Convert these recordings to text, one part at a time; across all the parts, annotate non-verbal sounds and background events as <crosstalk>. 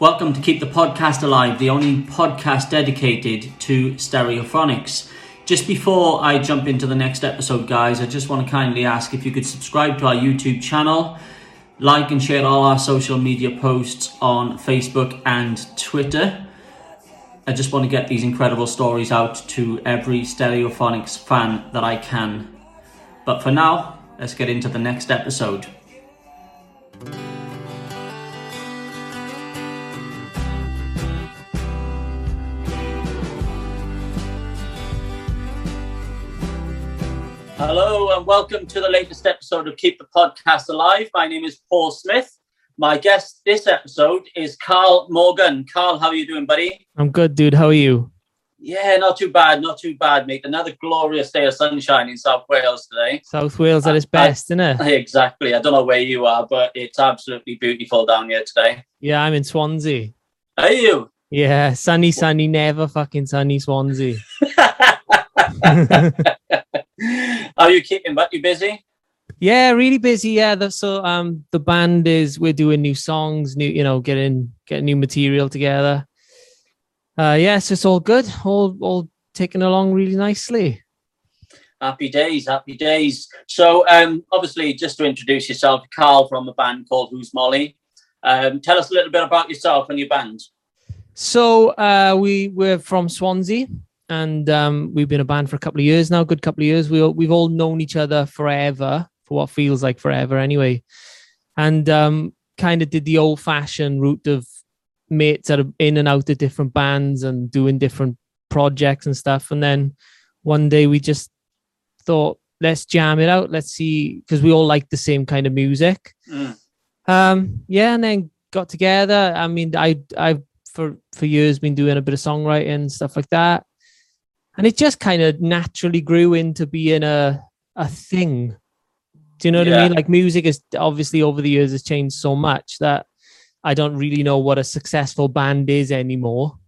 Welcome to Keep the Podcast Alive, the only podcast dedicated to stereophonics. Just before I jump into the next episode, guys, I just want to kindly ask if you could subscribe to our YouTube channel, like and share all our social media posts on Facebook and Twitter. I just want to get these incredible stories out to every Stereophonics fan that I can. But for now, let's get into the next episode. Hello and welcome to the latest episode of Keep the Podcast Alive. My name is Paul Smith. My guest this episode is Carl Morgan. Carl, how are you doing, buddy? I'm good, dude. How are you? Yeah, not too bad, not too bad, mate. Another glorious day of sunshine in South Wales today. South Wales at its best, isn't it? <laughs> Exactly. I don't know where you are, but it's absolutely beautiful down here today. Yeah, I'm in Swansea. Are you? Yeah, sunny, sunny, never fucking sunny Swansea. <laughs> <laughs> Are you keeping but you busy? yeah, really busy. Yeah, the, so um, the band is we're doing new songs, new you know, getting getting new material together. Uh, yes, it's all good. All all taken along really nicely. Happy days, happy days. So, um, obviously, just to introduce yourself, Carl from a band called Who's Molly. Um, tell us a little bit about yourself and your band. So uh, we we're from Swansea, and um, we've been a band for a couple of years now. Good couple of years. We all, we've all known each other forever, for what feels like forever, anyway. And um, kind of did the old-fashioned route of mates that are in and out of different bands and doing different projects and stuff. And then one day we just thought, let's jam it out. Let's see, because we all like the same kind of music. Mm. Um, yeah, and then got together. I mean, I I've for for years been doing a bit of songwriting and stuff like that, and it just kind of naturally grew into being a a thing. Do you know what I mean? Like music is obviously over the years has changed so much that I don't really know what a successful band is anymore.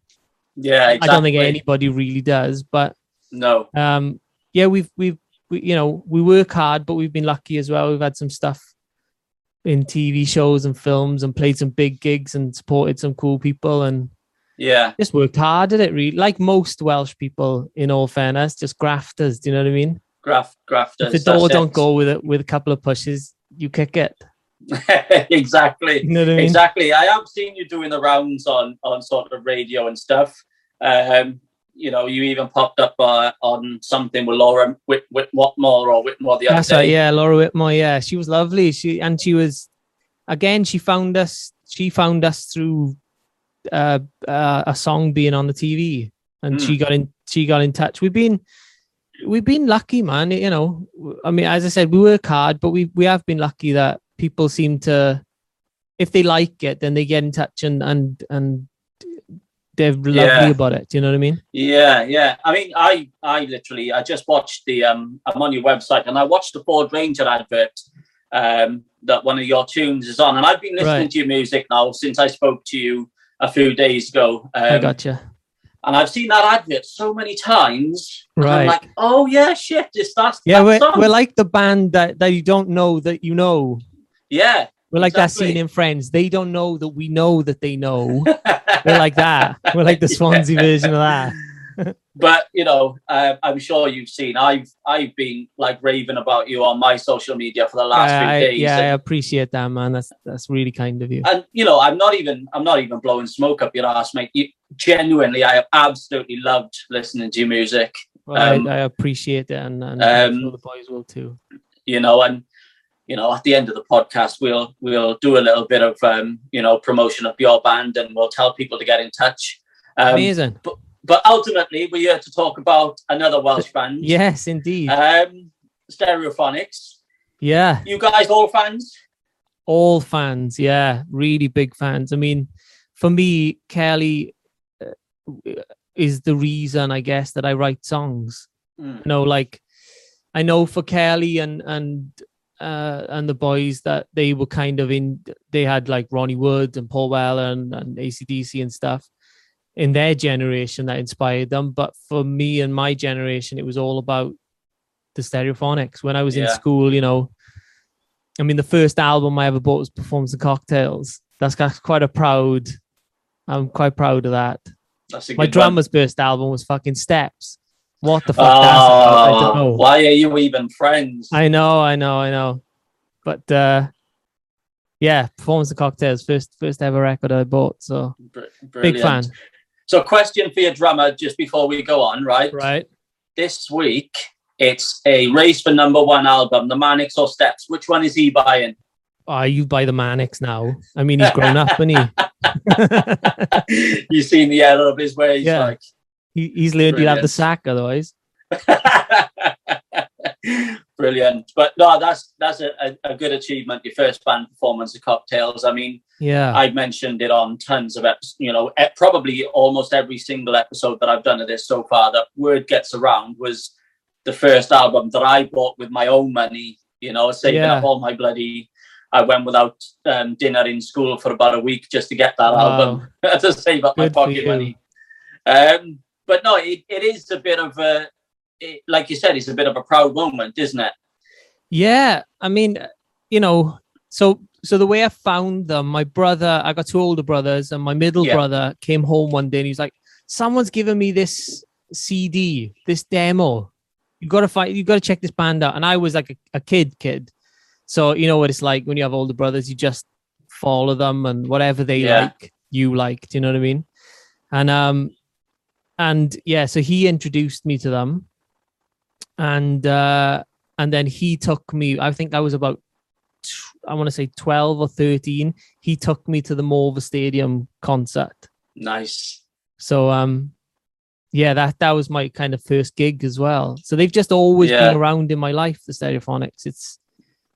Yeah, exactly. I don't think anybody really does, but No. um yeah we've we've we, you know we work hard but we've been lucky as well we've had some stuff in tv shows and films and played some big gigs and supported some cool people and Yeah. just worked hard at it really like most welsh people in all fairness just grafters do you know what i mean Graft, grafters. if the door don't it. go with it with a couple of pushes you kick it <laughs> exactly. you know i mean Exactly. I have seen you doing the rounds on on sort of radio and stuff. Um, you know, you even popped up uh, on something with Laura Whit, Whit Watmore or Whitmore the other That's day. right. Yeah, Laura Whitmore. Yeah, she was lovely. She and she was again. She found us. She found us through uh, uh, a song being on the TV, and Mm. she got in. She got in touch. We've been we've been lucky, man. You know, I mean, as I said, we work hard, but we we have been lucky that people seem to, if they like it, then they get in touch and and and they're lovely Yeah. about it. Do you know what I mean? Yeah, yeah. I mean, I I literally I just watched the um I'm on your website and I watched the Ford Ranger advert um that one of your tunes is on and I've been listening Right. to your music now since I spoke to you a few days ago. Um, I gotcha. and I've seen that advert so many times. and I'm Right. like, oh yeah, shit, it's that's Yeah, that we're, we're like the band that, that you don't know that you know. yeah. We're like that Exactly. scene in Friends. They don't know that we know that they know. <laughs> We're like that. We're like the Swansea <laughs> version of that. But you know, uh, I'm sure you've seen. I've I've been like raving about you on my social media for the last Uh, few I- days. yeah, I appreciate that, man. That's that's really kind of you. and you know, I'm not even I'm not even blowing smoke up your ass, mate. You, genuinely, I have absolutely loved listening to your music. Well, um, I, I appreciate it, and, and um, sure the boys will too. You know, and you know, at the end of the podcast, we'll we'll do a little bit of um, you know promotion of your band, and we'll tell people to get in touch. Um, Amazing. but ultimately, we're here to talk about another Welsh <laughs> band. Yes, indeed. Um, Stereophonics. yeah, You guys all fans? all fans. Yeah, really big fans. I mean, for me, Kelly uh, is the reason, I guess, that I write songs. Mm. you know like i know for kelly and and uh and the boys that they were kind of in they had like ronnie wood and paul weller and, and acdc and stuff in their generation that inspired them but for me and my generation it was all about the stereophonics when i was in school you know i mean the first album i ever bought was performance and cocktails that's quite a proud I'm quite proud of that. That's a My drummer's first album was fucking Steps. What the fuck that's about, I don't Oh, know. why are you even friends? I know, I know, I know. But uh yeah, Performance of Cocktails, first first ever record I bought. So Br- big fan. So, question for your drummer just before we go on, right? Right. This week, it's a race for number one album, The Manics or Steps. Which one is he buying? Oh, you buy the Manics now. I mean he's grown up, and he? <laughs> You've seen the error of his ways. Yeah. Like, he he's learned he'll have the sack otherwise. <laughs> Brilliant. But no, that's that's a, a, good achievement. Your first band performance of cocktails. I mean, Yeah. I've mentioned it on tons of episodes, you know, probably almost every single episode that I've done of this so far. That word gets around was the first album that I bought with my own money, you know, saving Yeah. up all my bloody. I went without um, dinner in school for about a week just to get that Wow. album <laughs> to save up Good my pocket money. Um, but no, it, it is a bit of a, it, like you said, it's a bit of a proud moment, isn't it? Yeah, I mean, you know, so so the way I found them, my brother, I got two older brothers, and my middle Yeah. brother came home one day and he's like, "Someone's given me this CD, this demo. You gotta find, you gotta check this band out." And I was like a, a kid, kid, so you know what it's like when you have older brothers, you just follow them and whatever they Yeah. like, you like. Do you know what I mean? And um, and yeah, so he introduced me to them, and uh and then he took me i think i was about i want to say 12 or 13 he took me to the Morfa stadium concert Nice. so um yeah that that was my kind of first gig as well so they've just always Yeah. been around in my life the stereophonics it's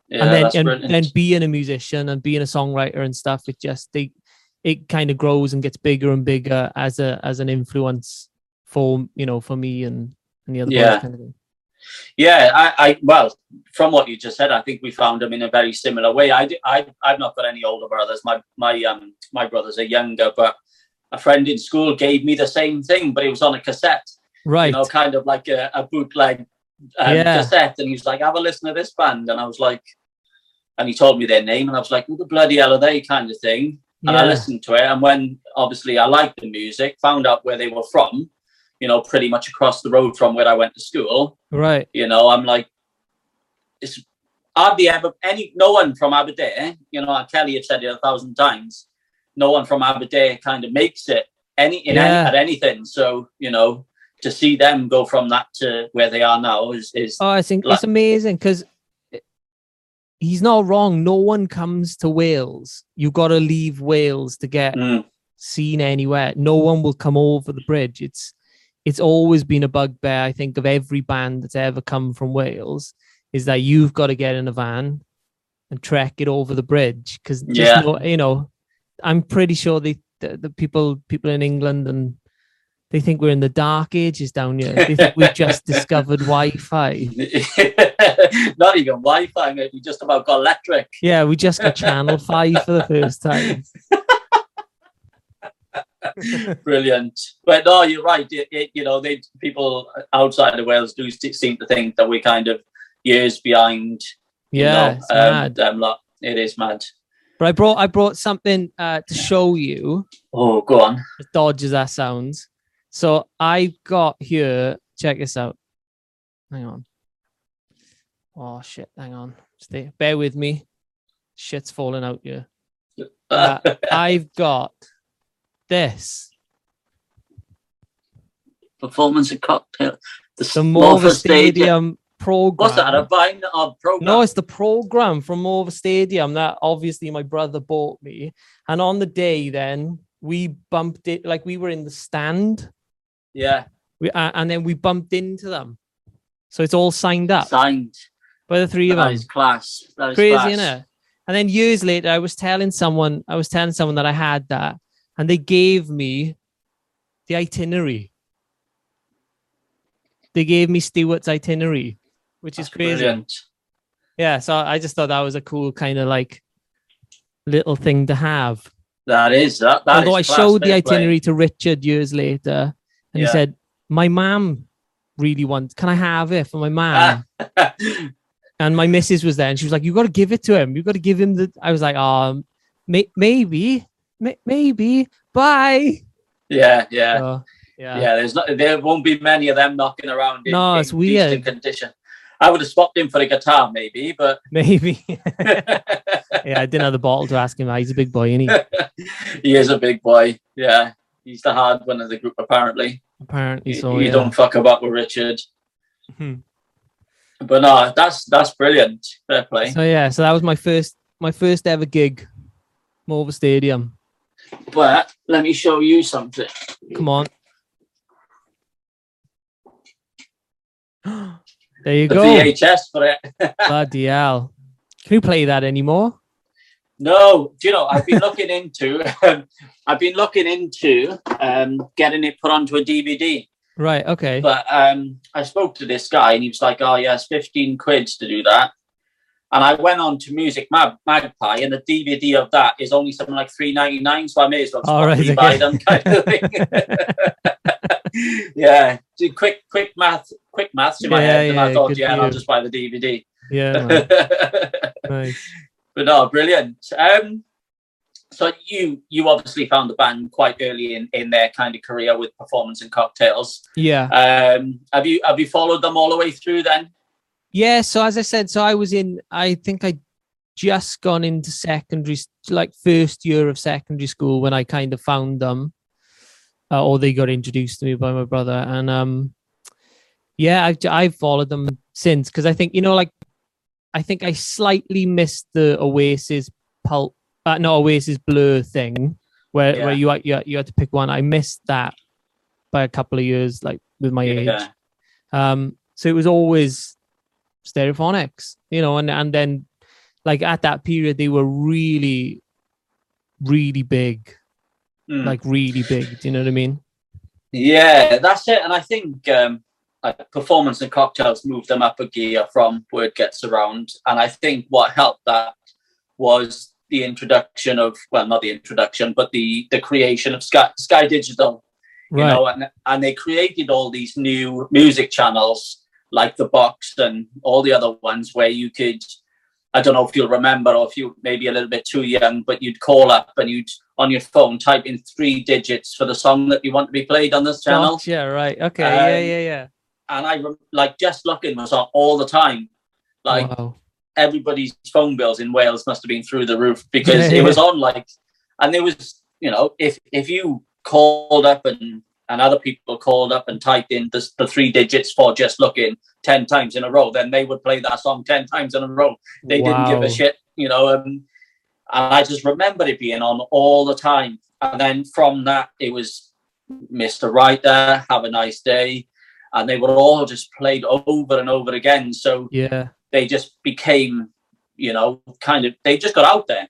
Yeah, and then and then being a musician and being a songwriter and stuff it just they it kind of grows and gets bigger and bigger as a as an influence for you know for me and and the other Yeah. boys kind of thing Yeah, I, I well, from what you just said, I think we found them in a very similar way. I, I I've not got any older brothers. My, my, um, my brothers are younger, but a friend in school gave me the same thing, but it was on a cassette. right You know, kind of like a, a bootleg um, Yeah. cassette. And he was like, "Have a listen to this band," and I was like, and he told me their name, and I was like, "Who the bloody hell are they?" Kind of thing. And I listened to it, and when obviously I liked the music, found out where they were from. You know, pretty much across the road from where I went to school right you know, I'm like, it's hardly ever any no one from Aberdare, you know, Kelly had said it a thousand times, no one from Aberdare kind of makes it any in any, at anything. So, you know, to see them go from that to where they are now is is Oh, I think Like- it's amazing because he's not wrong. No one comes to Wales. You got to leave Wales to get Mm, seen anywhere. No one will come over the bridge. It's it's always been a bugbear. I think of every band that's ever come from Wales is that you've got to get in a van and trek it over the bridge because Yeah. no, you know, I'm pretty sure they the, the people people in England and they think we're in the dark ages down here. They think we've just <laughs> discovered Wi-Fi. <laughs> not even Wi-Fi, mate. We just about got electric. Yeah, we just got <laughs> Channel Five for the first time. <laughs> Brilliant. But no, you're right. It, it, you know, they people outside of Wales do seem to think that we're kind of years behind. you Yeah, know, it's um, mad. them. It is mad. But I brought I brought something uh, to show you. Oh, go on. As dodgy as that sounds. So I've got here. Check this out. Hang on. Oh shit! Hang on. Stay. Bear with me. Shit's falling out here. <laughs> Uh, I've got this. Performance and cocktail. The, The Morfa Stadium program. What's that? A Vine or program? No, it's the program from Morfa Stadium that obviously my brother bought me. And on the day, then we bumped it like we were in the stand. yeah, We uh, and then we bumped into them. So it's all signed up signed. by the three of That them. is class. That is Crazy, class. innit? And then years later, I was telling someone, I was telling someone that I had that, and they gave me the itinerary. They gave me Stuart's itinerary, which is crazy. Brilliant. Yeah, so I just thought that was a cool kind of like little thing to have. That is that. that Although I is class, showed the fair play. itinerary to Richard years later, and Yeah. he said, "My mom really wants. Can I have it for my mom?" <laughs> and my missus was there, and she was like, "You got to give it to him. You got to give him the." I was like, "Um, may- maybe, may- maybe," bye. Yeah, yeah, So, yeah. yeah. there's not, there won't be many of them knocking around. In, No, it's weird. condition. I would have swapped him for a guitar, maybe, but <laughs> Maybe. <laughs> yeah, I didn't have the bottle to ask him. He's a big boy, isn't he? <laughs> he is a big boy. Yeah, he's the hard one of the group, apparently. Apparently so. you yeah. don't fuck about with Richard. Hmm. But no, that's that's brilliant. Fair play. So yeah, so that was my first my first ever gig. Morfa Stadium. But let me show you something. Come on. <gasps> there you go. VHS for it. <laughs> Bloody hell. Can you play that anymore? No, do you know? I've been looking into. Um, I've been looking into um, getting it put onto a DVD. Right, okay. But um, I spoke to this guy, and he was like, "Oh, yes, fifteen quids to do that." And I went on to Music Mag- Magpie, and the DVD of that is only something like three ninety nine. So I may as well All right, just buy them, kind of thing. <laughs> yeah, do quick, quick math, quick maths in my Yeah, head, and I thought, yeah, I'll just buy the DVD. Yeah. <laughs> nice. but no, brilliant. Um, so you you obviously found the band quite early in, in their kind of career with performance and cocktails. Yeah. Um, have you have you followed them all the way through then? Yeah, so as I said, so I was in I think I just gone into secondary like first year of secondary school when I kind of found them. Uh, or they got introduced to me by my brother and um yeah, I've I've followed them since because I think you know like I think I slightly missed the Oasis pulp uh, no Oasis blur thing where Yeah. where you, you had- you had to pick one. I missed that by a couple of years like with my age. Um, so it was always stereophonics, you know, and and then like at that period they were really, really big, Mm. like really big. Do you know what I mean? yeah, that's it. And I think um, like performance and cocktails moved them up a gear from word gets around. And I think what helped that was the introduction of well, not the introduction, but the the creation of Sky, Sky Digital. you Right. know, and, and they created all these new music channels like the box and all the other ones where you could I don't know if you'll remember or if you maybe a little bit too young, but you'd call up and you'd on your phone type in three digits for the song that you want to be played on this channel. Gotcha, right. Okay. yeah, Um, yeah, yeah. And I like just looking was on all the time. Like wow. everybody's phone bills in Wales must have been through the roof <laughs> because Yeah, it was on like, and there was, you know, if if you called up and and other people called up and typed in the, the three digits for just looking 10 times in a row, then they would play that song 10 times in a row. They didn't give a shit, you know. Um, and I just remember it being on all the time. And then from that, it was Mr. Writer, Have a Nice Day. And they were all just played over and over again. So Yeah. they just became, you know, kind of they just got out there.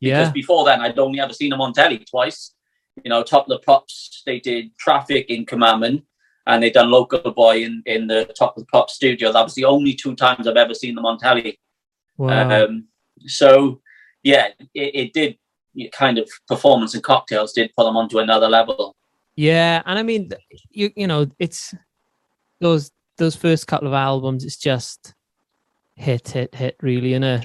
Yeah. Because before then I'd only ever seen them on telly twice. You know, Top of the Pops, they did Traffic in Commandment and they done Local Boy in, in the Top of the Pops studio. That was the only two times I've ever seen them on telly. Wow. Um, so yeah, it, it did it kind of performance and cocktails did put them onto another level. Yeah, and I mean, you you know, it's those those first couple of albums. It's just hit, hit, hit. Really, you know,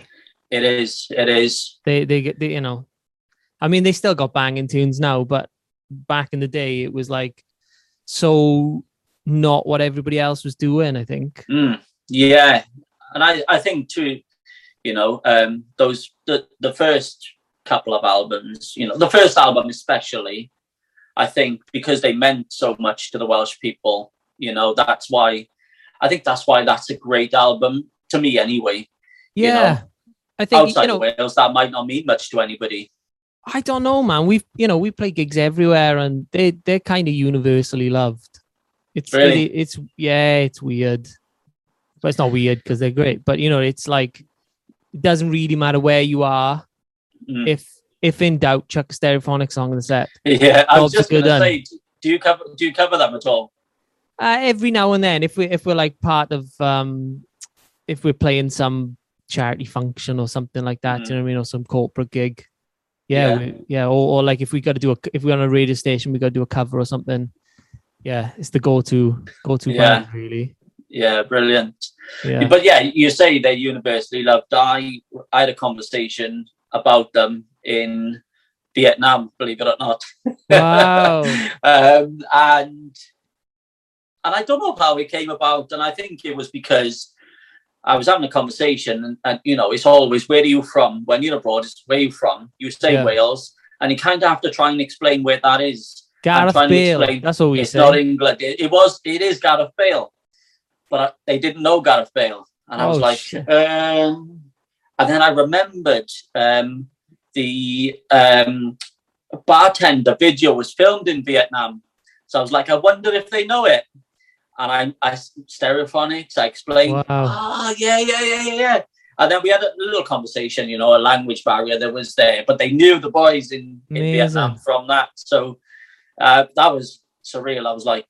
It is, it is. they they get they, you know, I mean, they still got banging tunes now, but back in the day, it was like so not what everybody else was doing. I think. Mm, yeah, and I, I think too, you know, um, those the the first couple of albums, you know, the first album especially, I think because they meant so much to the Welsh people, you know, that's why, I think that's why that's a great album to me anyway. you know, Yeah, I think Outside you know. of Wales, that might not mean much to anybody. I don't know, man. We've you know we play gigs everywhere, and they they're kind of universally loved. It's Really? it- it's yeah, it's weird, but it's not weird because they're great. But you know, it's like it doesn't really matter where you are. Mm. If if in doubt, chuck a stereophonic song on the set. <laughs> Yeah, I was Jobs just going to say, do you cover do you cover them at all? Uh, every now and then, if we if we're like part of um, if we're playing some charity function or something like that, you know what I mean, or some corporate gig. Yeah, Yeah. we- yeah, or, or like if we got to do a if we're on a radio station, we got to do a cover or something. Yeah, it's the go-to go-to Yeah. band, really. Yeah, brilliant. Yeah, But yeah, you say they're universally loved. I I had a conversation about them in Vietnam, believe it or not. <laughs> Wow. um, and and I don't know how it came about, and I think it was because I was having a conversation, and, and you know, it's always where are you from when you're abroad? It's where you from. You say Yeah. Wales, and you kind of have to try and explain where that is. Gareth Bale. explain That's all we it's say. not England. It, it was. It is Gareth Bale, but I, they didn't know Gareth Bale, and I was Oh, like, um, and then I remembered um, the um, bartender video was filmed in Vietnam, so I was like, I wonder if they know it, and I, I stereophonics. I explained, Wow. ah, yeah, yeah, yeah, yeah, yeah. And then we had a little conversation, you know, a language barrier that was there, but they knew the boys in, in Amazing. Vietnam from that. So uh, that was surreal. I was like,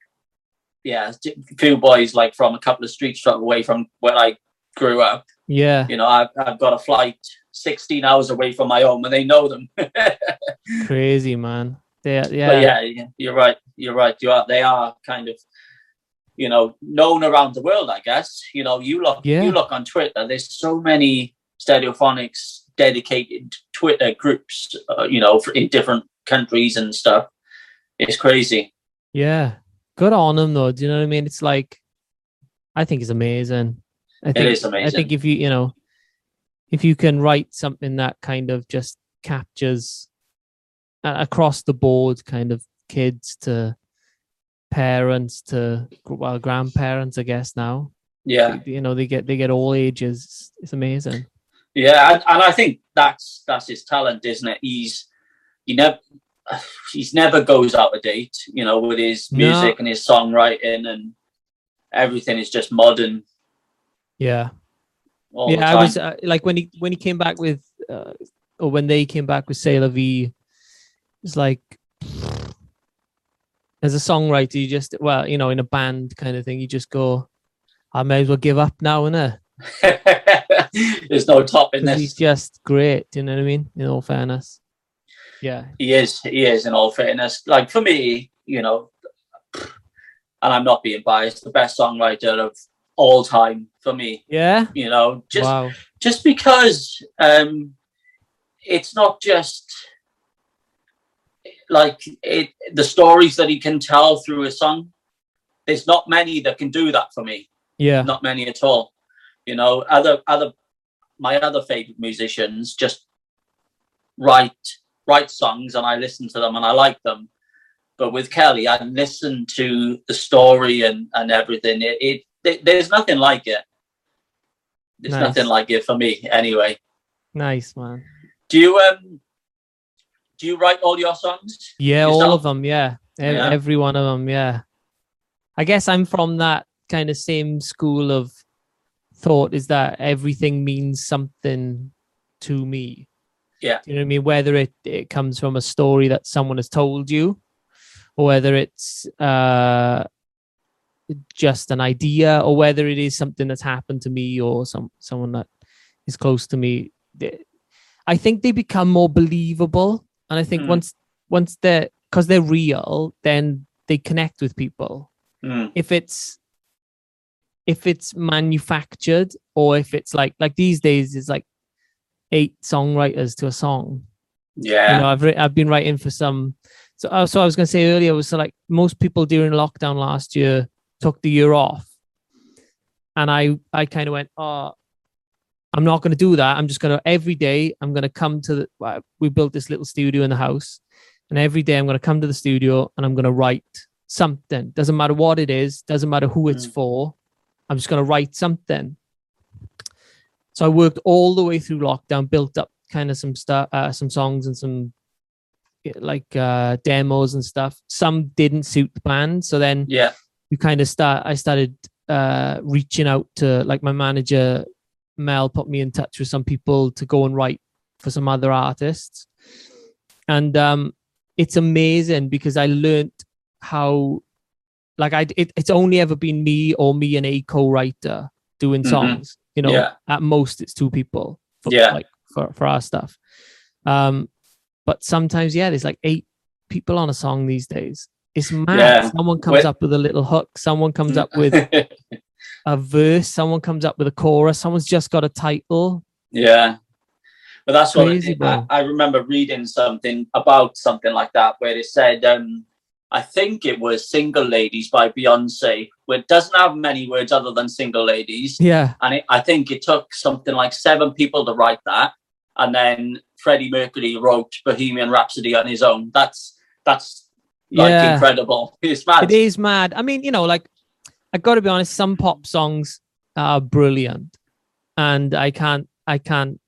yeah, a few boys like from a couple of streets away from where I grew up. Yeah. You know, I've, I've got a flight 16 hours away from my home and they know them. <laughs> Crazy, man. Yeah. But Yeah. yeah, yeah, you're right. You're right. You are. They are kind of, you know, known around the world. I guess. You know, you look. Yeah. You look on Twitter. There's so many stereophonics dedicated Twitter groups. Uh, you know, for, in different countries and stuff. It's crazy. Yeah. Good on them though. Do you know what I mean? It's like I think it's amazing. I think is I think if you you know if you can write something that kind of just captures uh, across the board kind of kids to parents to well grandparents I guess now Yeah. you know they get they get all ages it's amazing Yeah, and, and I think that's that's his talent, isn't it? He's he never he's never goes out of date, you know, with his No. music and his songwriting and everything is just modern yeah all yeah. I was uh, like when he when he came back with uh, or when they came back with C'est la Vie, it's like as a songwriter, you just well, you know, in a band kind of thing, you just go, I may as well give up now, innit? <laughs> There's no topping this. He's just great. Do you know what I mean? In all fairness, yeah, He is, he is. In all fairness, like for me, you know, and I'm not being biased, the best songwriter of all time for me. yeah. You know, just wow, just because um it's not just like it the stories that he can tell through a song there's not many that can do that for me. Yeah, not many at all. You know other other my other favorite musicians just write write songs and i listen to them and i like them. But with kelly i listen to the story and and everything. It, it, there- there's nothing like it. There's Nice. nothing like it for me anyway. Nice man. do you um do you write all your songs? Yeah, all of them. Yeah. Yeah. every one of them. Yeah. I guess I'm from that kind of same school of thought. Is that everything means something to me? Yeah. You know what I mean? Whether it it comes from a story that someone has told you, or whether it's uh just an idea, or whether it is something that's happened to me or some someone that is close to me. I think they become more believable, and I think Mm. once once they're because they're real, then they connect with people. Mm, If it's if it's manufactured or if it's like like these days it's like eight songwriters to a song. yeah. You know, I've writ- I've been writing for some. So, uh, so I was going to say earlier was so like most people during lockdown last year took the year off, and I I kind of went, oh, I'm not going to do that. I'm just going to every day I'm going to come to the. We built this little studio in the house, and every day I'm going to come to the studio and I'm going to write something. Doesn't matter what it is. Doesn't matter who it's Mm. for. I'm just going to write something. So I worked all the way through lockdown, built up kind of some stuff, uh, some songs and some like uh, demos and stuff. Some didn't suit the band, so then yeah. you kind of start. I started uh, reaching out to like my manager Mel put me in touch with some people to go and write for some other artists, and um, it's amazing because I learned how like I it, it's only ever been me or me and a co-writer doing Mhm. songs. You know, Yeah. at most it's two people. For, Yeah. like for for our stuff. Um, but sometimes yeah, there's like eight people on a song these days. It's mad. Yeah. Someone comes Wait- up with a little hook. Someone comes up with <laughs> a verse. Someone comes up with a chorus. Someone's just got a title. yeah. But that's what I, I, remember reading something about something like that where it said, um, I think it was Single Ladies by Beyonce, where it doesn't have many words other than single ladies. Yeah. And it, I think it took something like seven people to write that. And then Freddie Mercury wrote Bohemian Rhapsody on his own. That's, that's like yeah. incredible. <laughs> It's mad. It is mad. I mean, you know, like, I got to be honest, some pop songs are brilliant. And I can't, I can't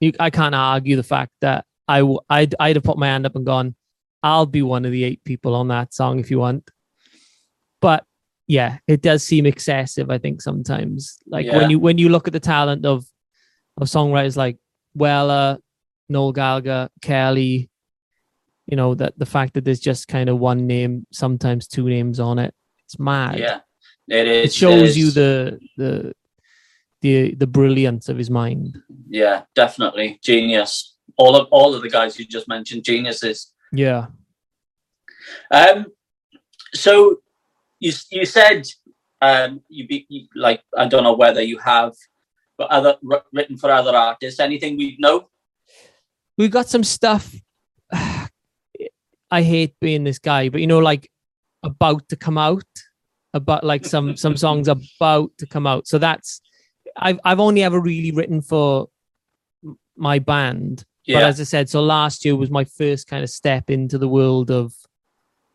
you, I can't argue the fact that I w- I'd, I'd have put my hand up and gone, I'll be one of the eight people on that song if you want. But yeah, it does seem excessive. I think sometimes, like yeah. when you when you look at the talent of of songwriters like Weller, Noel Gallagher, Kelly, you know that the fact that there's just kind of one name, sometimes two names on it, it's mad. Yeah, it is. It shows it is. you the the the the brilliance of his mind. Yeah, definitely genius. All of all of the guys you just mentioned, geniuses. Yeah. Um. So you you said um you be you, like I don't know whether you have, but other r- written for other artists. Anything we know? We've got some stuff. <sighs> I hate being this guy, but you know, like about to come out, about like some some songs about to come out. So that's I've I've only ever really written for my band. Yeah. But as I said, so last year was my first kind of step into the world of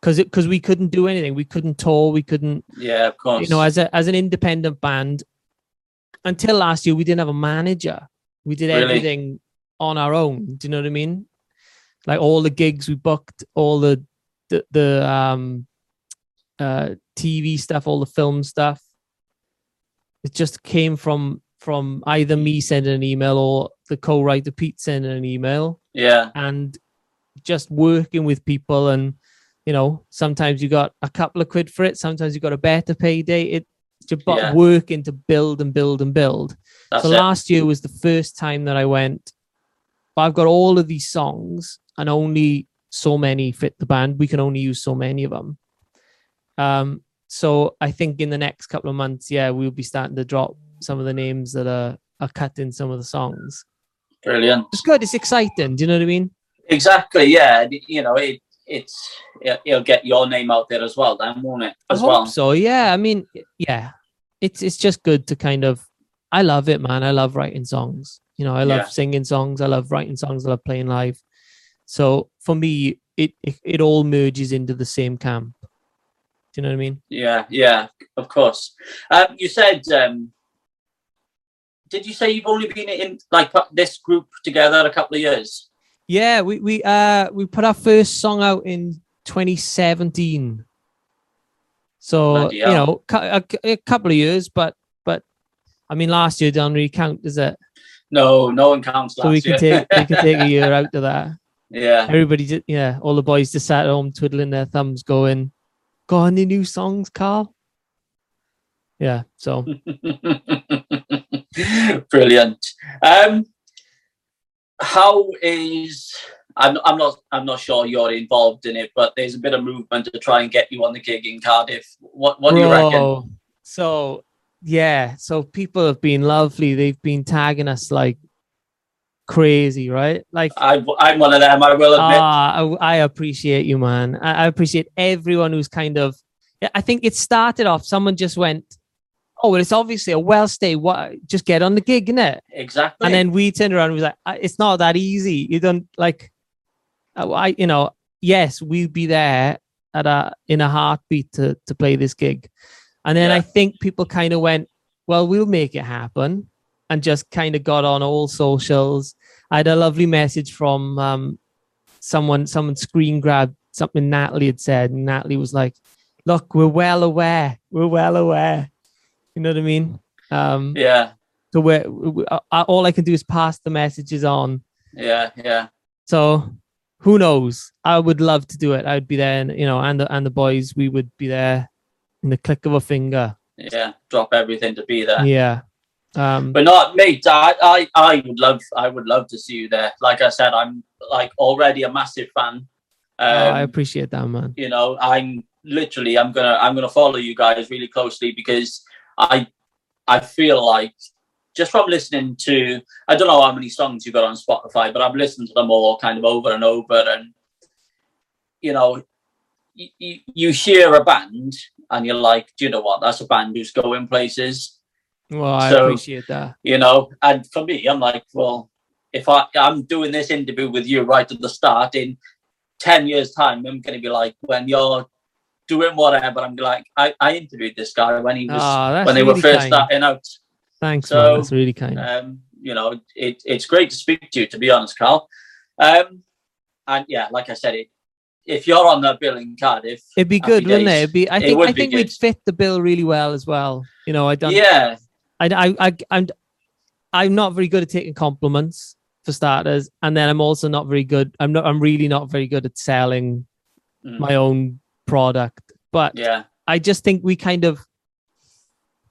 because because we couldn't do anything, we couldn't tour, we couldn't. Yeah, of course. You know, as a as an independent band, until last year, we didn't have a manager. We did really? everything on our own. Do you know what I mean? Like all the gigs we booked, all the the, the um uh TV stuff, all the film stuff it just came from from either me sending an email or the co-writer Pete sending an email. Yeah. And just working with people and you know, sometimes you got a couple of quid for it, sometimes you got a better payday. It just yeah. working to build and build and build. That's so it. last year was the first time that I went, I've got all of these songs and only so many fit the band. We can only use so many of them. Um, so I think in the next couple of months, yeah, we'll be starting to drop some of the names that are are cut in some of the songs. Brilliant. It's good. It's exciting. Do you know what I mean? Exactly. Yeah. You know, it it's it'll get your name out there as well, then, won't it? As well. So yeah. I mean, yeah. It's it's just good to kind of. I love it, man. I love writing songs. You know, I love yeah. singing songs. I love writing songs. I love playing live. So for me, it, it it all merges into the same camp. Do you know what I mean? Yeah, yeah, of course. Um, you said, um, did you say you've only been in like this group together a couple of years? Yeah, we we uh we put our first song out in 2017. So you know, a, a couple of years, but but I mean, last year don't really count, does it? No, no one counts. so we can take we can take a year <laughs> out of that. Yeah. Everybody, just, yeah, all the boys just sat at home twiddling their thumbs, going, Got any new songs, Carl? Yeah, so <laughs> brilliant. Um, how is I'm I'm not I'm not sure you're involved in it, but there's a bit of movement to try and get you on the gig in Cardiff. What what Bro, do you reckon? So yeah, so people have been lovely. They've been tagging us like crazy, right? Like I, I'm one of them. I will admit. Uh, I, I appreciate you, man. I, I, appreciate everyone who's kind of. I think it started off. Someone just went, "Oh, well, it's obviously a well stay. What? Just get on the gig, innit?" Exactly. And then we turned around and was like, "It's not that easy. You don't like." I, you know, yes, we'd be there at a in a heartbeat to to play this gig, and then yeah. I think people kind of went, "Well, we'll make it happen." And just kind of got on all socials. I had a lovely message from um, someone, someone screen grabbed something Natalie had said, and Natalie was like, "Look, we're well aware. We're well aware." You know what I mean? Um, yeah. So we're, we, uh, uh, all I can do is pass the messages on. Yeah, yeah. So who knows? I would love to do it. I would be there, and you know, and the and the boys, we would be there in the click of a finger. Yeah, drop everything to be there. Yeah, um, but not me. I, I, I would love, I would love to see you there. Like I said, I'm like already a massive fan. Um, oh, I um, appreciate that, man. You know, I'm literally, I'm gonna, I'm gonna follow you guys really closely because I, I feel like just from listening to, I don't know how many songs you got on Spotify, but I've listened to them all kind of over and over. And, you know, you, you hear a band and you're like, do you know what? That's a band who's going places. Well, I So- appreciate that. You know, and for me, I'm like, well, if I, I'm doing this interview with you right at the start, in 10 years' time, I'm going to be like, when you're doing whatever, I'm like, I, I interviewed this guy when he was, that's when they were first kind. starting out. Thanks, So, man. That's really kind. Um, you know, it, it's great to speak to you, to be honest, Carl. Um, and yeah, like I said, it, if you're on that bill in Cardiff, It'd be good, wouldn't it? days. It'd be. I It think. I think we'd fit the bill really well as well. You know, I don't. yeah, I, I, I, I'm, I'm not very good at taking compliments for starters, and then I'm also not very good. I'm not. I'm really not very good at selling Mm. my own product. But yeah, I just think we kind of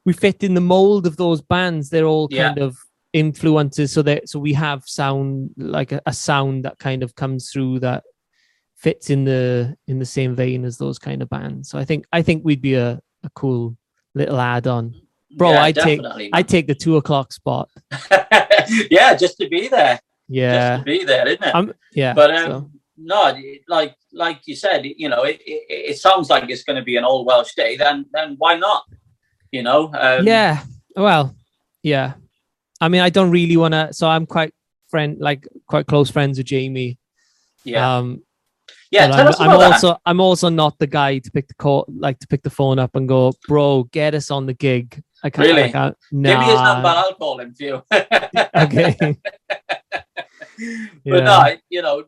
we fit in the mold of those bands. They're all Yeah. kind of influences, so that so we have sound like a, a sound that kind of comes through that fits in the in the same vein as those kind of bands. So I think I think we'd be a, a cool little add on. Bro, yeah, I'd take- I take the two o'clock spot. <laughs> yeah, just to be there, Yeah, just to be there, isn't it? I'm yeah. but um, so- no, like like you said, you know, it, it, it sounds like it's going to be an all Welsh day. Then then why not? You know, um, yeah. Well, yeah. I mean, I don't really want to. So I'm quite friend, like quite close friends with Jamie. yeah, Um, yeah. I'm, I'm about that. also I'm also not the guy to pick the call, like to pick the phone up and go, bro, get us on the gig. I can't. Really? I can't Give me his number. nah. I'll call him for you. Okay. <laughs> But Yeah. no, you know,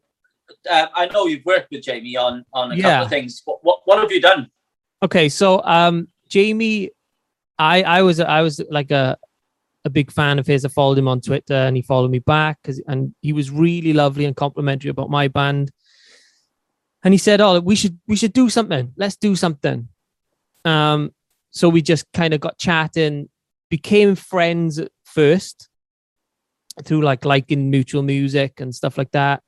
um, I know you've worked with Jamie on on a couple of things. What, what what have you done? Okay, so um, Jamie, I I was I was like a a big fan of his. I followed him on Twitter, and he followed me back, and he was really lovely and complimentary about my band. And he said, "Oh, we should we should do something. Let's do something." Um, so we just kind of got chatting, became friends at first through like liking mutual music and stuff like that.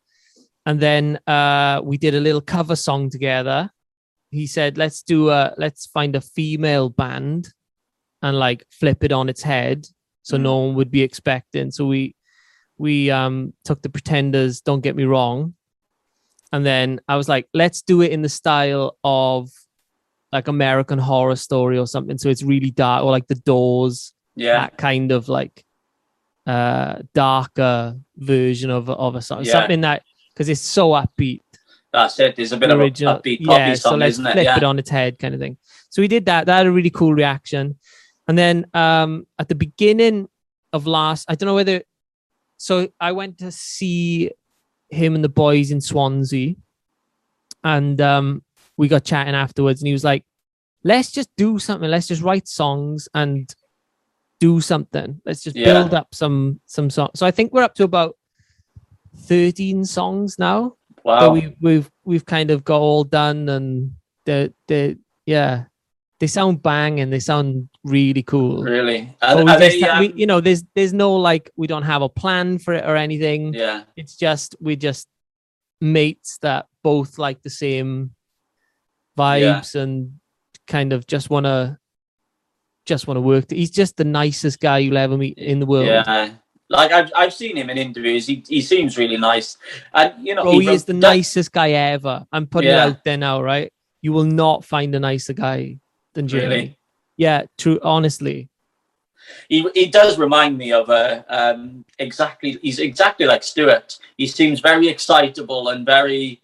And then uh, we did a little cover song together he said let's do a let's find a female band and like flip it on its head so Mhm. no one would be expecting so we we um took the pretenders don't get me wrong and then i was like let's do it in the style of like american horror story or something so it's really dark or like the doors Yeah, that kind of like uh darker version of of a song Yeah. something that because it's so upbeat that's it. There's a bit of original. a upbeat yeah, song, so let's isn't it? flip Yeah, it on its head, kind of thing. So we did that. That had a really cool reaction. And then um, at the beginning of last, I don't know whether. So I went to see him and the boys in Swansea, and um, we got chatting afterwards, and he was like, "Let's just do something. Let's just write songs and do something. Let's just Yeah. build up some some songs." So I think we're up to about thirteen songs now wow. we, we've we've kind of got all done and the the yeah they sound banging they sound really cool really? But Are, we are just ha- we- um, you know there's there's no like we don't have a plan for it or anything yeah, it's just we just mates that both like the same vibes and kind of just want to just want to work he's just the nicest guy you'll ever meet in the world yeah. Like I've I've seen him in interviews. He he seems really nice, and you know Bro, he wrote- is the that- nicest guy ever. I'm putting Yeah. it out there now, right? You will not find a nicer guy than Jamie. Really? Yeah, true. Honestly, He he does remind me of a um exactly. He's exactly like Stuart. He seems very excitable and very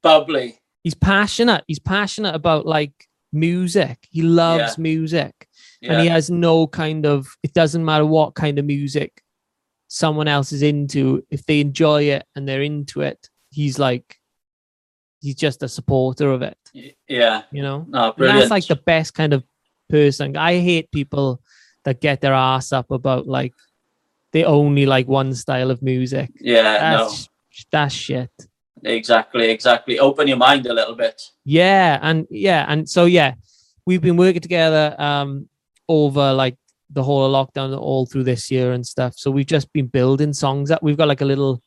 bubbly. He's passionate. He's passionate about like music. He loves music, Yeah, and he has no kind of. It doesn't matter what kind of music someone else is into. If they enjoy it and they're into it, he's like, he's just a supporter of it. yeah. You know. No, that's like the best kind of person. I hate people that get their ass up about like they only like one style of music. yeah, no, That's that's shit. Exactly, exactly. Open your mind a little bit. Yeah, and yeah, and so yeah, we've been working together um over like the whole lockdown all through this year and stuff. So we've just been building songs that we've got like a little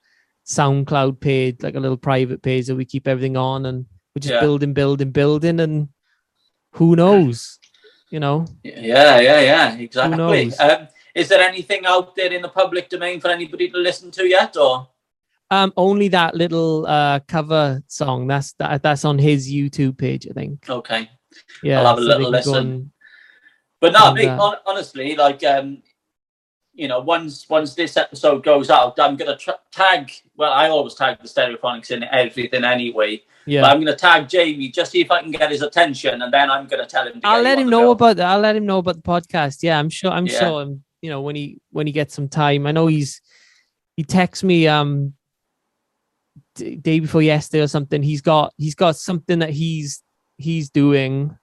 SoundCloud page, like a little private page that we keep everything on and we're just Yeah. building, building, building and who knows? You know? Yeah, yeah, yeah, exactly. Um, is there anything out there in the public domain for anybody to listen to yet, or? Um, only that little uh cover song. That's that. That's on his YouTube page, I think. Okay. Yeah, I'll have a so little listen. and- But no, And, mate, uh, honestly, like um, you know, once once this episode goes out, I'm gonna tra- tag. Well, I always tag the Stereophonics in everything anyway. Yeah. But. I'm gonna tag Jamie just see if I can get his attention, and then I'm gonna tell him. To I'll let him know about that. I'll let him know about the podcast. Yeah, I'm sure. I'm Yeah. sure. um, You know, when he when he gets some time, I know he's he texts me um d- day before yesterday or something. He's got he's got something that he's he's doing.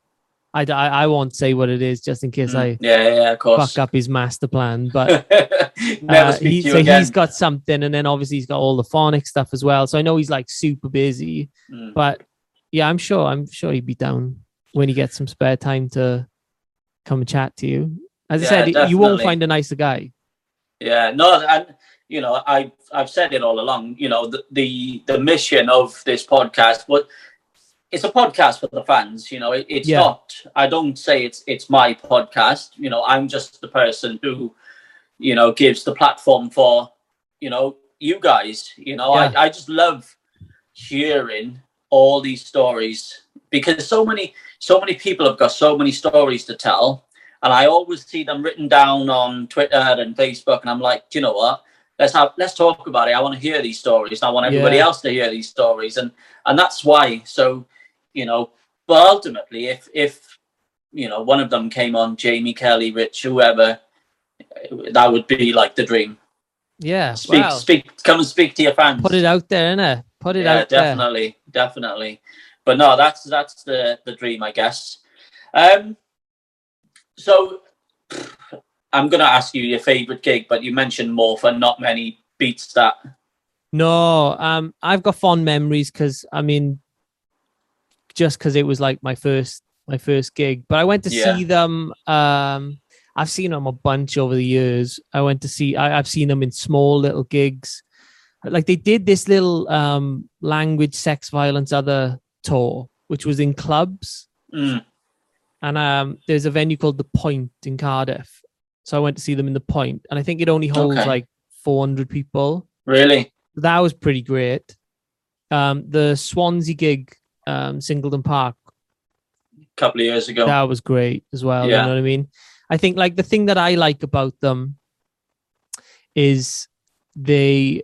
I, I, I won't say what it is just in case Mm. I yeah, yeah, of course. fuck up his master plan. But <laughs> Never uh, speak he- to you so again. he's got something, and then obviously he's got all the phonic stuff as well. So I know he's like super busy. Mm. But yeah, I'm sure I'm sure he'd be down when he gets some spare time to come and chat to you. As I Yeah, said, you won't find a nicer guy. Yeah, no, and you know, I I've said it all along. You know, the the, the mission of this podcast, but it's a podcast for the fans. You know, it, it's Yeah. not. I don't say it's it's my podcast. You know, I'm just the person who, you know, gives the platform for, you know, you guys. You know, Yeah. I I just love hearing all these stories because so many so many people have got so many stories to tell and I always see them written down on Twitter and Facebook, and I'm like, do you know what? Let's have let's talk about it. I want to hear these stories. I want everybody Yeah. else to hear these stories, and and that's why. So, you know, but ultimately, if if you know one of them came on, Jamie Kelly, Rich, whoever, that would be like the dream. Yeah. Speak, well, speak, come and speak to your fans. put it out there, innit? Put it yeah, out there. definitely, definitely. But no, that's that's the the dream, I guess. Um, so I'm gonna ask you your favorite gig, but you mentioned Morfa not many beats that. No, um, I've got fond memories because I mean, just because it was like my first my first gig. But I went to Yeah. see them. Um, I've seen them a bunch over the years. I went to see. I, I've seen them in small little gigs. Like they did this little um language, sex, violence, other tour, which was in clubs. Mm, and um, there's a venue called the Point in Cardiff. So I went to see them in the Point, and I think it only holds Okay. like 400 people. really? That was pretty great. Um, the Swansea gig, um, Singleton Park, A couple of years ago. that was great as well. Yeah. You know what I mean? I think like the thing that I like about them is they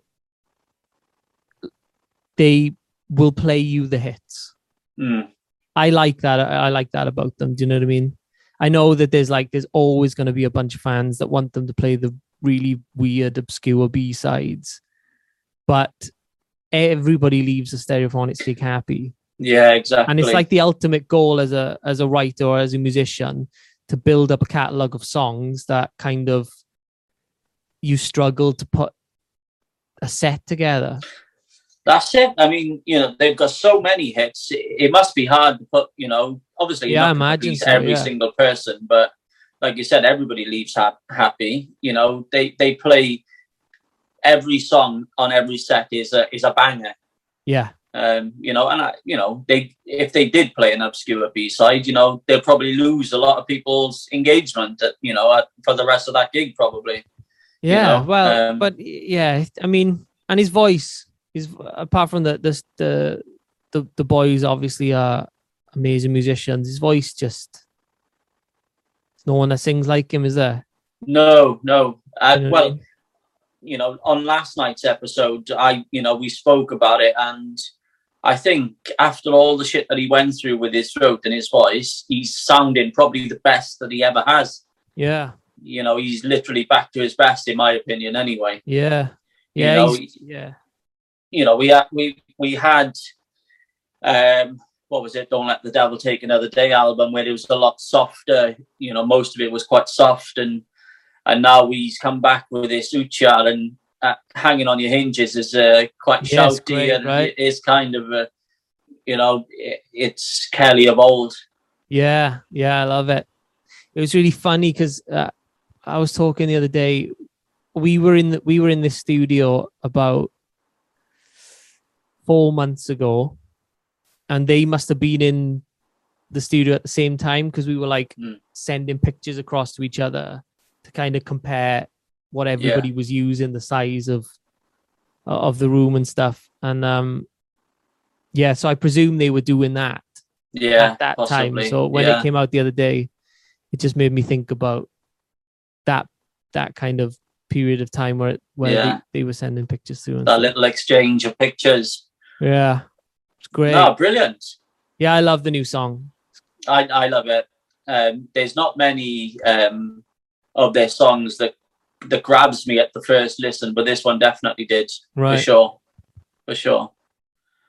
they will play you the hits. Mm, I like that. I I like that about them. Do you know what I mean? I know that there's like there's always going to be a bunch of fans that want them to play the really weird, obscure B sides, but everybody leaves a Stereophonics gig happy, yeah, exactly. and it's like the ultimate goal as a as a writer or as a musician to build up a catalog of songs that kind of you struggle to put a set together. That's it. I mean, you know, they've got so many hits. It, must be hard to put. You know, obviously, Yeah, I imagine so, every yeah. single person, but like you said, everybody leaves ha- happy. You know, they they play every song on every set is a is a banger. Yeah, Um, you know, and I, you know, they if they did play an obscure B side, you know, they'll probably lose a lot of people's engagement. At, you know, at, for the rest of that gig, probably. you Yeah, know, well, um, but yeah, I mean, and his voice is apart from the the the the, the boys obviously are amazing musicians. His voice just no one that sings like him, is there? No, no. Uh, You know what I well, mean? you know, on last night's episode, I, you know, we spoke about it, and I think after all the shit that he went through with his throat and his voice, he's sounding probably the best that he ever has. yeah, You know, he's literally back to his best, in my opinion. Anyway, yeah, You yeah, know, he's- yeah, you know, we had we we had, um, what was it? Don't let the devil take another day album, where it was a lot softer. You know, most of it was quite soft, and and now he's come back with this Oochya and uh, hanging on your hinges is uh, quite Yes, shouty great, and right? it is kind of a, you know, it, it's Kelly of old. yeah, yeah. I love it. It was really funny because uh, I was talking the other day. We were in the, we were in this studio about four months ago, and they must have been in the studio at the same time because we were like Hmm. sending pictures across to each other to kind of compare what everybody was using, the size of of the room and stuff. And um, yeah, so I presume they were doing that Yeah. at that possibly. time. So when yeah. it came out the other day, it just made me think about that that kind of period of time where where Yeah. they, they were sending pictures through. And that stuff. little exchange of pictures. Yeah, it's great. No, brilliant. Yeah, I love the new song. I, I love it. Um, there's not many um, of their songs that that grabs me at the first listen, but this one definitely did Right, for sure, for sure.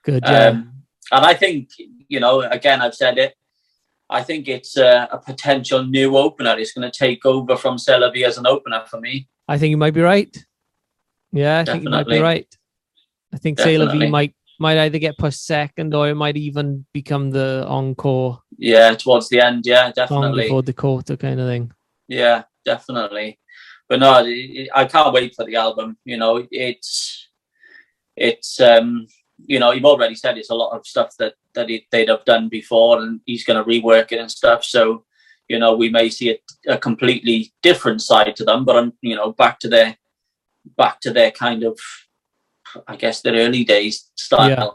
good. Yeah, Um, and I think you know, again, I've said it. I think it's a, a potential new opener. It's going to take over from C'est la Vie as an opener for me. I think you might be right. Yeah, I think you might be Definitely. right. I think Definitely. might might either get pushed second or it might even become the encore Yeah, towards the end. Yeah, definitely. before Dakota kind of thing. Yeah, definitely. But no, I can't wait for the album. You know, it's it's um you know you've already said it's a lot of stuff that that it, they'd have done before, and he's going to rework it and stuff. So you know we may see a, a completely different side to them, but I'm you know back to their back to their kind of I guess their early days style. Yeah.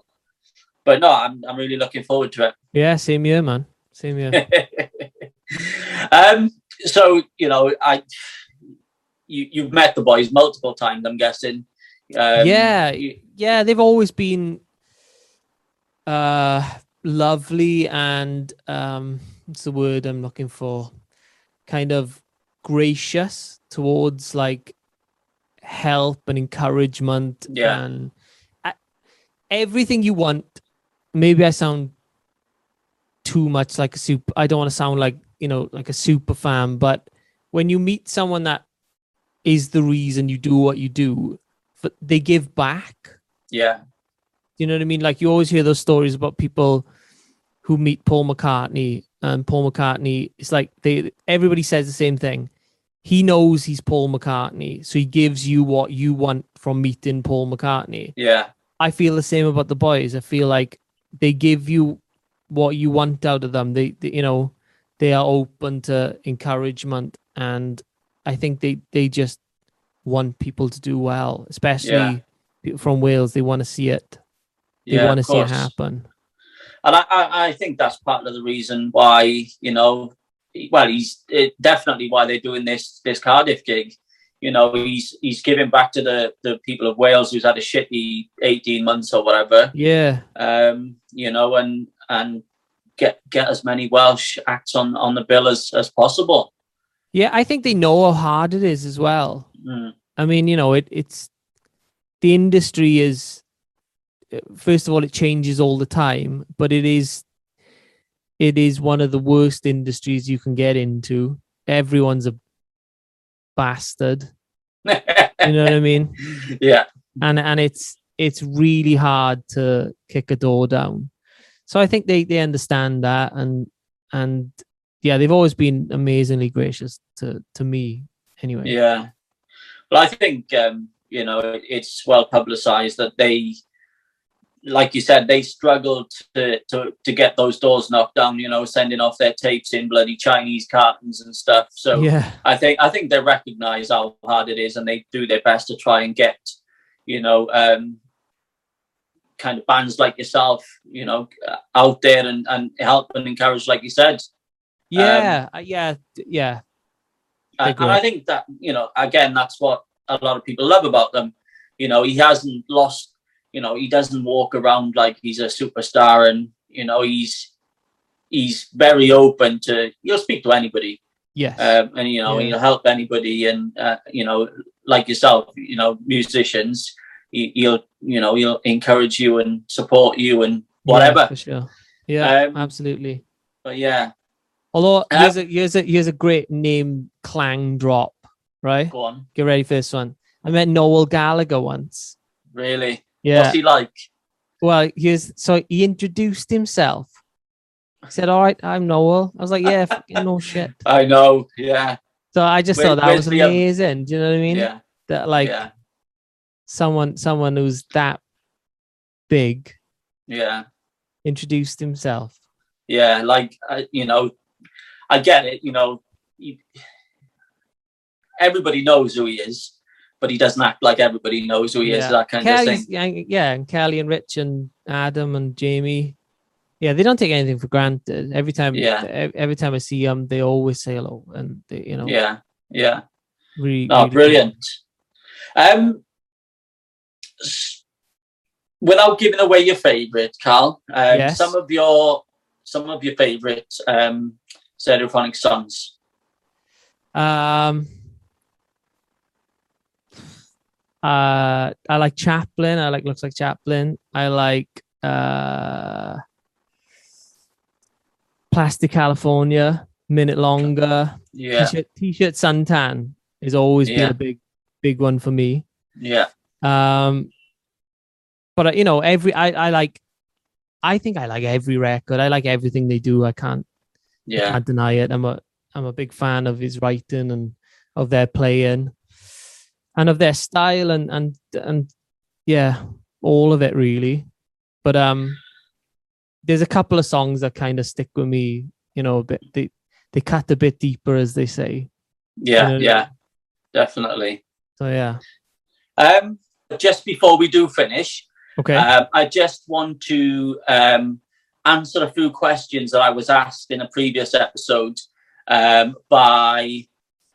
But no, I'm I'm really looking forward to it. Yeah, same year, man. Same year. <laughs> um, so you know, I you you've met the boys multiple times. I'm guessing. Um, yeah, yeah, they've always been uh lovely and um what's the word I'm looking for? Kind of gracious towards like help and encouragement Yeah. and I, everything you want. Maybe I sound too much like a super I don't want to sound like, you know, like a super fan, but when you meet someone that is the reason you do what you do, but they give back. yeah, You know what I mean? Like you always hear those stories about people who meet Paul McCartney and Paul McCartney. It's like they everybody says the same thing. He knows he's Paul McCartney, so he gives you what you want from meeting Paul McCartney. yeah, I feel the same about the boys. I feel like they give you what you want out of them. They, they you know, they are open to encouragement, and I think they they just want people to do well, especially Yeah. from Wales. They want to see it. They yeah. want to see it happen. And I, I, I think that's part of the reason why you know, well, he's definitely why they're doing this this Cardiff gig. You know, he's he's giving back to the the people of Wales who's had a shitty eighteen months or whatever. Yeah, um, you know, and and get get as many Welsh acts on on the bill as as possible. yeah. I think they know how hard it is as well. Mm, I mean, you know, it it's the industry is first of all it changes all the time, but it is it is one of the worst industries you can get into. Everyone's a bastard. You know what I mean? <laughs> yeah, And and it's it's really hard to kick a door down. So I think they they understand that and and yeah, they've always been amazingly gracious to to me anyway. yeah. Well, I think um, you know it's well publicised that they, like you said, they struggled to to to get those doors knocked down. You know, sending off their tapes in bloody Chinese cartons and stuff. So Yeah. I think I think they recognise how hard it is, and they do their best to try and get, you know, um, kind of bands like yourself, you know, out there and and help and encourage, like you said. Yeah. uh, yeah. Yeah. And, and I think that you know, again, that's what a lot of people love about them. You know, he hasn't lost. You know, he doesn't walk around like he's a superstar, and you know, he's he's very open to. He'll speak to anybody. yeah um, and you know Yeah. he'll help anybody and uh, you know like yourself you know musicians he, he'll you know he'll encourage you and support you and Yeah, whatever for sure. Yeah, Um, absolutely. but yeah Although uh, here's a here's a here's a great name clang drop, right? go on Get ready for this one. I met Noel Gallagher once. really Yeah. what's he like Well, here's so he introduced himself. He said, "All right, I'm Noel." I was like, "Yeah, fucking no shit." <laughs> i know yeah So I just Where- thought that was the, um, amazing. Do you know what I mean? yeah That like yeah someone someone who's that big yeah introduced himself. yeah like uh, you know i get it you know you, everybody knows who he is, but he doesn't act like everybody knows who he is. That kind of thing. yeah, yeah, and Kelly and Rich and Adam and Jamie. Yeah, they don't take anything for granted. Every time, Yeah. every time I see them, they always say hello, and they, you know, Yeah, yeah. really, Oh, really brilliant. Um, without giving away your favourite, Carl, um, Yes. some of your some of your favourite um, stereophonic songs. Um, uh, I like Chaplin. I like looks like Chaplin. I like uh, Plastic California, Minute Longer. Yeah, T-shirt, T-shirt Suntan is always been a big, big one for me. yeah, Um, but uh, you know, every I I like. I think I like every record. I like everything they do. I can't I yeah, can't deny it. I'm a I'm a big fan of his writing and of their playing and of their style and and and yeah, all of it really. But um there's a couple of songs that kind of stick with me, you know, a bit they they cut a bit deeper as they say. yeah, Uh, yeah, definitely. So yeah. Um, just before we do finish, Okay. Um, I just want to um, answer a few questions that I was asked in a previous episode um, by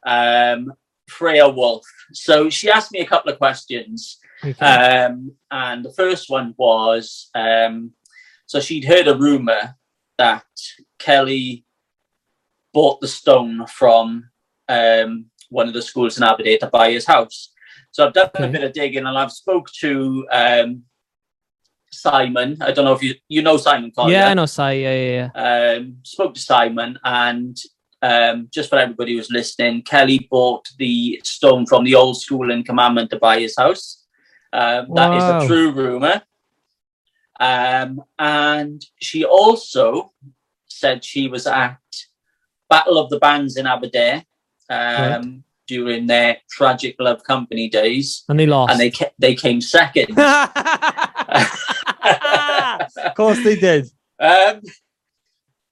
um, Freya Wolf. So she asked me a couple of questions. okay. Um, and the first one was um, so she'd heard a rumor that Kelly bought the stone from um, one of the schools in Aberdare to buy his house. So I've done a bit of digging and I've spoke to um, Simon. I don't know if you you know Simon. Collier. yeah, I know Simon. Yeah, yeah, yeah. Um, spoke to Simon and um, just for everybody who's listening, Kelly bought the stone from the old school in Cwmaman to buy his house. Um, that is Wow. a true rumor. Um, and she also said she was at Battle of the Bands in Aberdare um, during their tragic love company days, And they lost. and they ca- they came second. <laughs> of course they did. Um,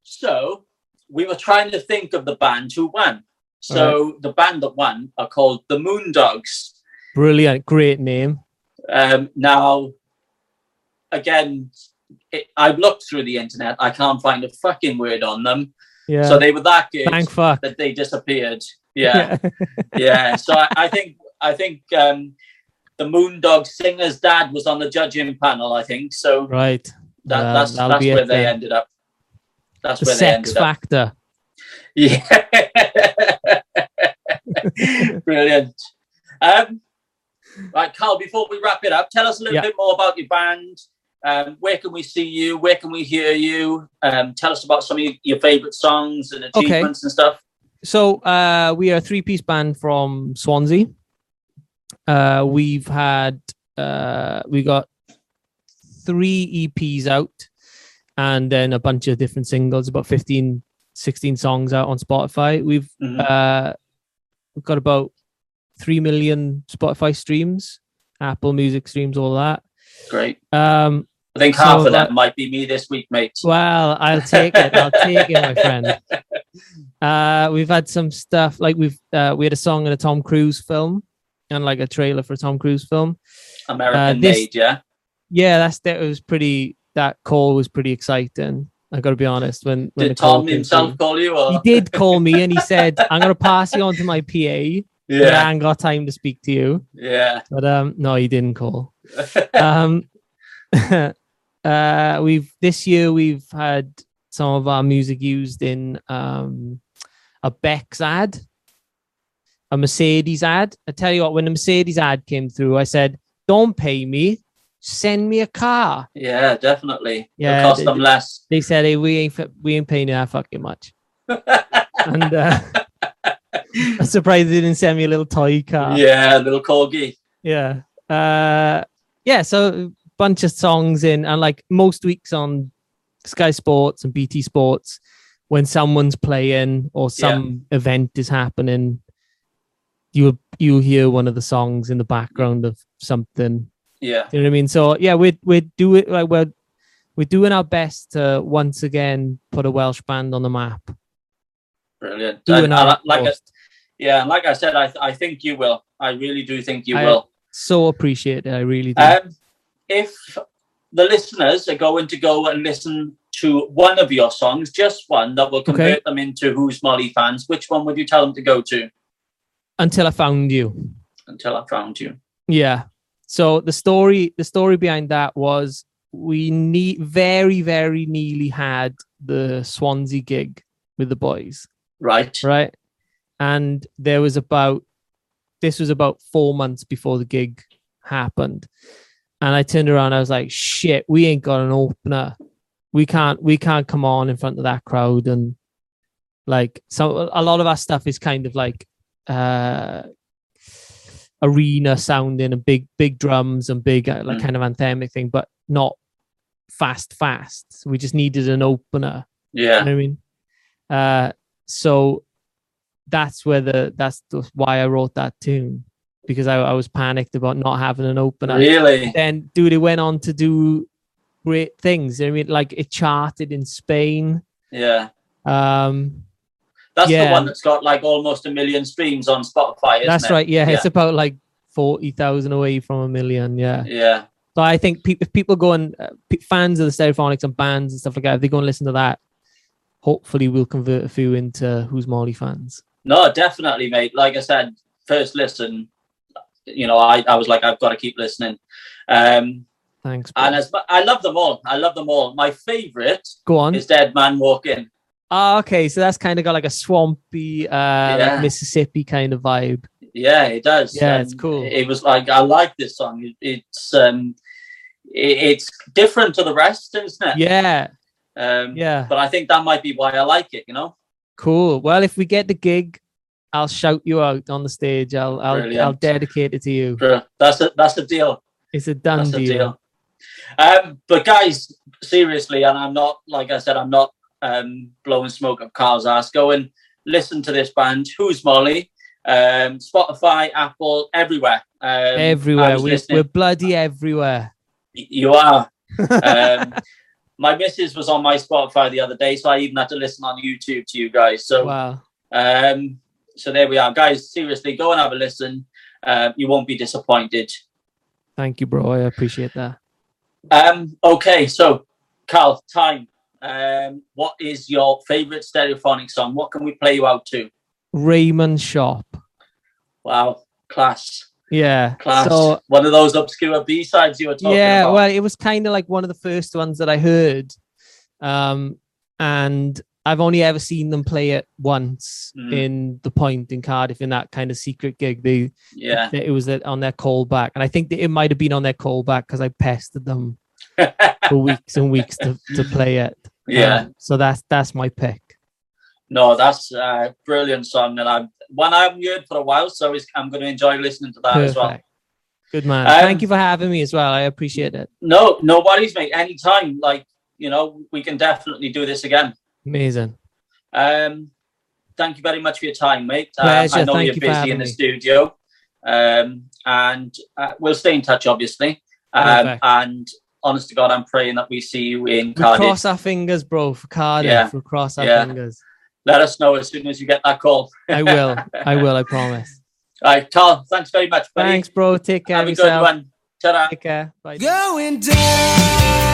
so we were trying to think of the band who won. So the band that won are called the Moondogs. Brilliant. Great name. Um, now, again, it, I've looked through the internet. I can't find a fucking word on them. Yeah. So they were that good Thank fuck. that they disappeared. Yeah, <laughs> yeah. So I, I think I think um, the Moondog singer's dad was on the judging panel. I think so. right. That, that's that's where they then. ended up. That's The where sex ended up. factor. <laughs> Yeah. <laughs> Brilliant. Um, right, Carl, before we wrap it up, tell us a little Yeah. bit more about your band. Um, where can we see you? Where can we hear you? Um, tell us about some of your, your favorite songs and achievements and stuff. So uh, we are a three-piece band from Swansea. Uh, we've had uh, we got three EPs out, and then a bunch of different singles, about 15, 16 songs out on Spotify. We've Mhm. uh, we've got about three million Spotify streams, Apple Music streams, all that. Great. Um, I think So, half of uh, that might be me this week, mate. Well, I'll take it. I'll take it, my friend. <laughs> Uh, we've had some stuff like we've uh, we had a song in a Tom Cruise film and like a trailer for a Tom Cruise film. American uh, this- made, yeah. Yeah, that's that was pretty. That call was pretty exciting. I got to be honest. When when Did Tom himself through. call you? Or? he did call me and he said, <laughs> "I'm gonna pass you on to my PA, but I ain't got time to speak to you." yeah. But um, no, he didn't call. <laughs> um <laughs> uh we've this year we've had some of our music used in um a Beck's ad a Mercedes ad I tell you what when the Mercedes ad came through I said don't pay me send me a car. Yeah, definitely. Yeah, It'll cost they- them less. they said hey we ain't we ain't paying you that fucking much. <laughs> And uh <laughs> I'm surprised they didn't send me a little toy car. Yeah, a little corgi. yeah. Uh yeah so a bunch of songs in and like most weeks on sky sports and bt sports when someone's playing or some event is happening you you hear one of the songs in the background of something Yeah, you know what i mean so yeah we're we're doing like we're we're doing our best to once again put a welsh band on the map brilliant. doing And our like I. Yeah, and like I said, I I think you will. I really do think you I- will. So appreciate it. I really do. Um, if the listeners are going to go and listen to one of your songs, just one that will convert Okay. them into Who's Molly fans, which one would you tell them to go to Until I found you. until I found you? Yeah. So the story, the story behind that was we need very, very nearly had the Swansea gig with the boys, Right. right? And there was about this was about four months before the gig happened. And I turned around, I was like, shit, we ain't got an opener. We can't we can't come on in front of that crowd and like so a lot of our stuff is kind of like uh arena sounding and big big drums and big uh, like Mm. kind of anthemic thing but not fast fast so we just needed an opener you Yeah. know what I mean? Uh, so that's where the that's the, why I wrote that tune because I, I was panicked about not having an opener. Really? Then, dude, it went on to do great things. I mean, like it charted in Spain. Yeah. Um, That's the one that's got like almost a million streams on Spotify. That's it? right. Yeah, it's about like forty thousand away from a million. Yeah. Yeah. So I think pe- if people go and uh, fans of the Stereophonics and bands and stuff like that, if they go and listen to that, hopefully we'll convert a few into Who's Molly fans. No, definitely, mate. Like I said, first listen, you know, I, I was like, I've got to keep listening. Um, Thanks. bro. and as I love them all. I love them all. My favorite Go on. is Dead Man Walking. Oh, okay, so that's kind of got like a swampy, uh, like Mississippi kind of vibe. Yeah, it does. Yeah, it's cool. It was like I like this song. It, it's um, it, it's different to the rest, isn't it? Yeah, Um, yeah, But I think that might be why I like it. You know. cool. Well, if we get the gig, I'll shout you out on the stage. I'll, I'll, Brilliant. I'll dedicate it to you. That's a that's a deal. It's a done That's a deal. deal. Um, but guys, seriously, and I'm not like I said, I'm not um, blowing smoke up Carl's ass. Go and listen to this band. Who's Molly? Um, Spotify, Apple, everywhere. Um, Everywhere, we're, we're bloody everywhere. Y- You are. <laughs> Um, my missus was on my Spotify the other day, so I even had to listen on YouTube to you guys. So, wow. um, so there we are, guys. Seriously, go and have a listen. Uh, you won't be disappointed. Thank you, bro. I appreciate that. Um, okay, so Carl, time. Um, what is your favorite stereophonic song? What can we play you out to? Raymond's Shop. Wow, class, Yeah. class. So One of those obscure B sides you were talking yeah about. Yeah, well it was kind of like one of the first ones that i heard um and i've only ever seen them play it once Mm. in the point in cardiff in that kind of secret gig they yeah. it was on their callback and i think that it might have been on their callback because i pestered them <laughs> for weeks and weeks to, to play it yeah. Um, so that's that's my pick No, that's a brilliant song, and I'm one I haven't heard for a while, so it's, I'm going to enjoy listening to that as well. good man Um, thank you for having me as well i appreciate it No, no worries, mate. Anytime, like you know, we can definitely do this again. amazing Um, thank you very much for your time, mate. Um, I know Thank you're you busy in the me. studio, um, and uh, we'll stay in touch, obviously. Um, Perfect. and honest to God, I'm praying that we see you in Cardiff. we cross our fingers bro for cardiff Yeah. we'll cross our Yeah. fingers Let us know as soon as you get that call. i will i <laughs> will i promise All right, Carl. Thanks very much, buddy. Thanks, bro. Take care Have of a good one. Ta-ra. Take care. Bye. Going down.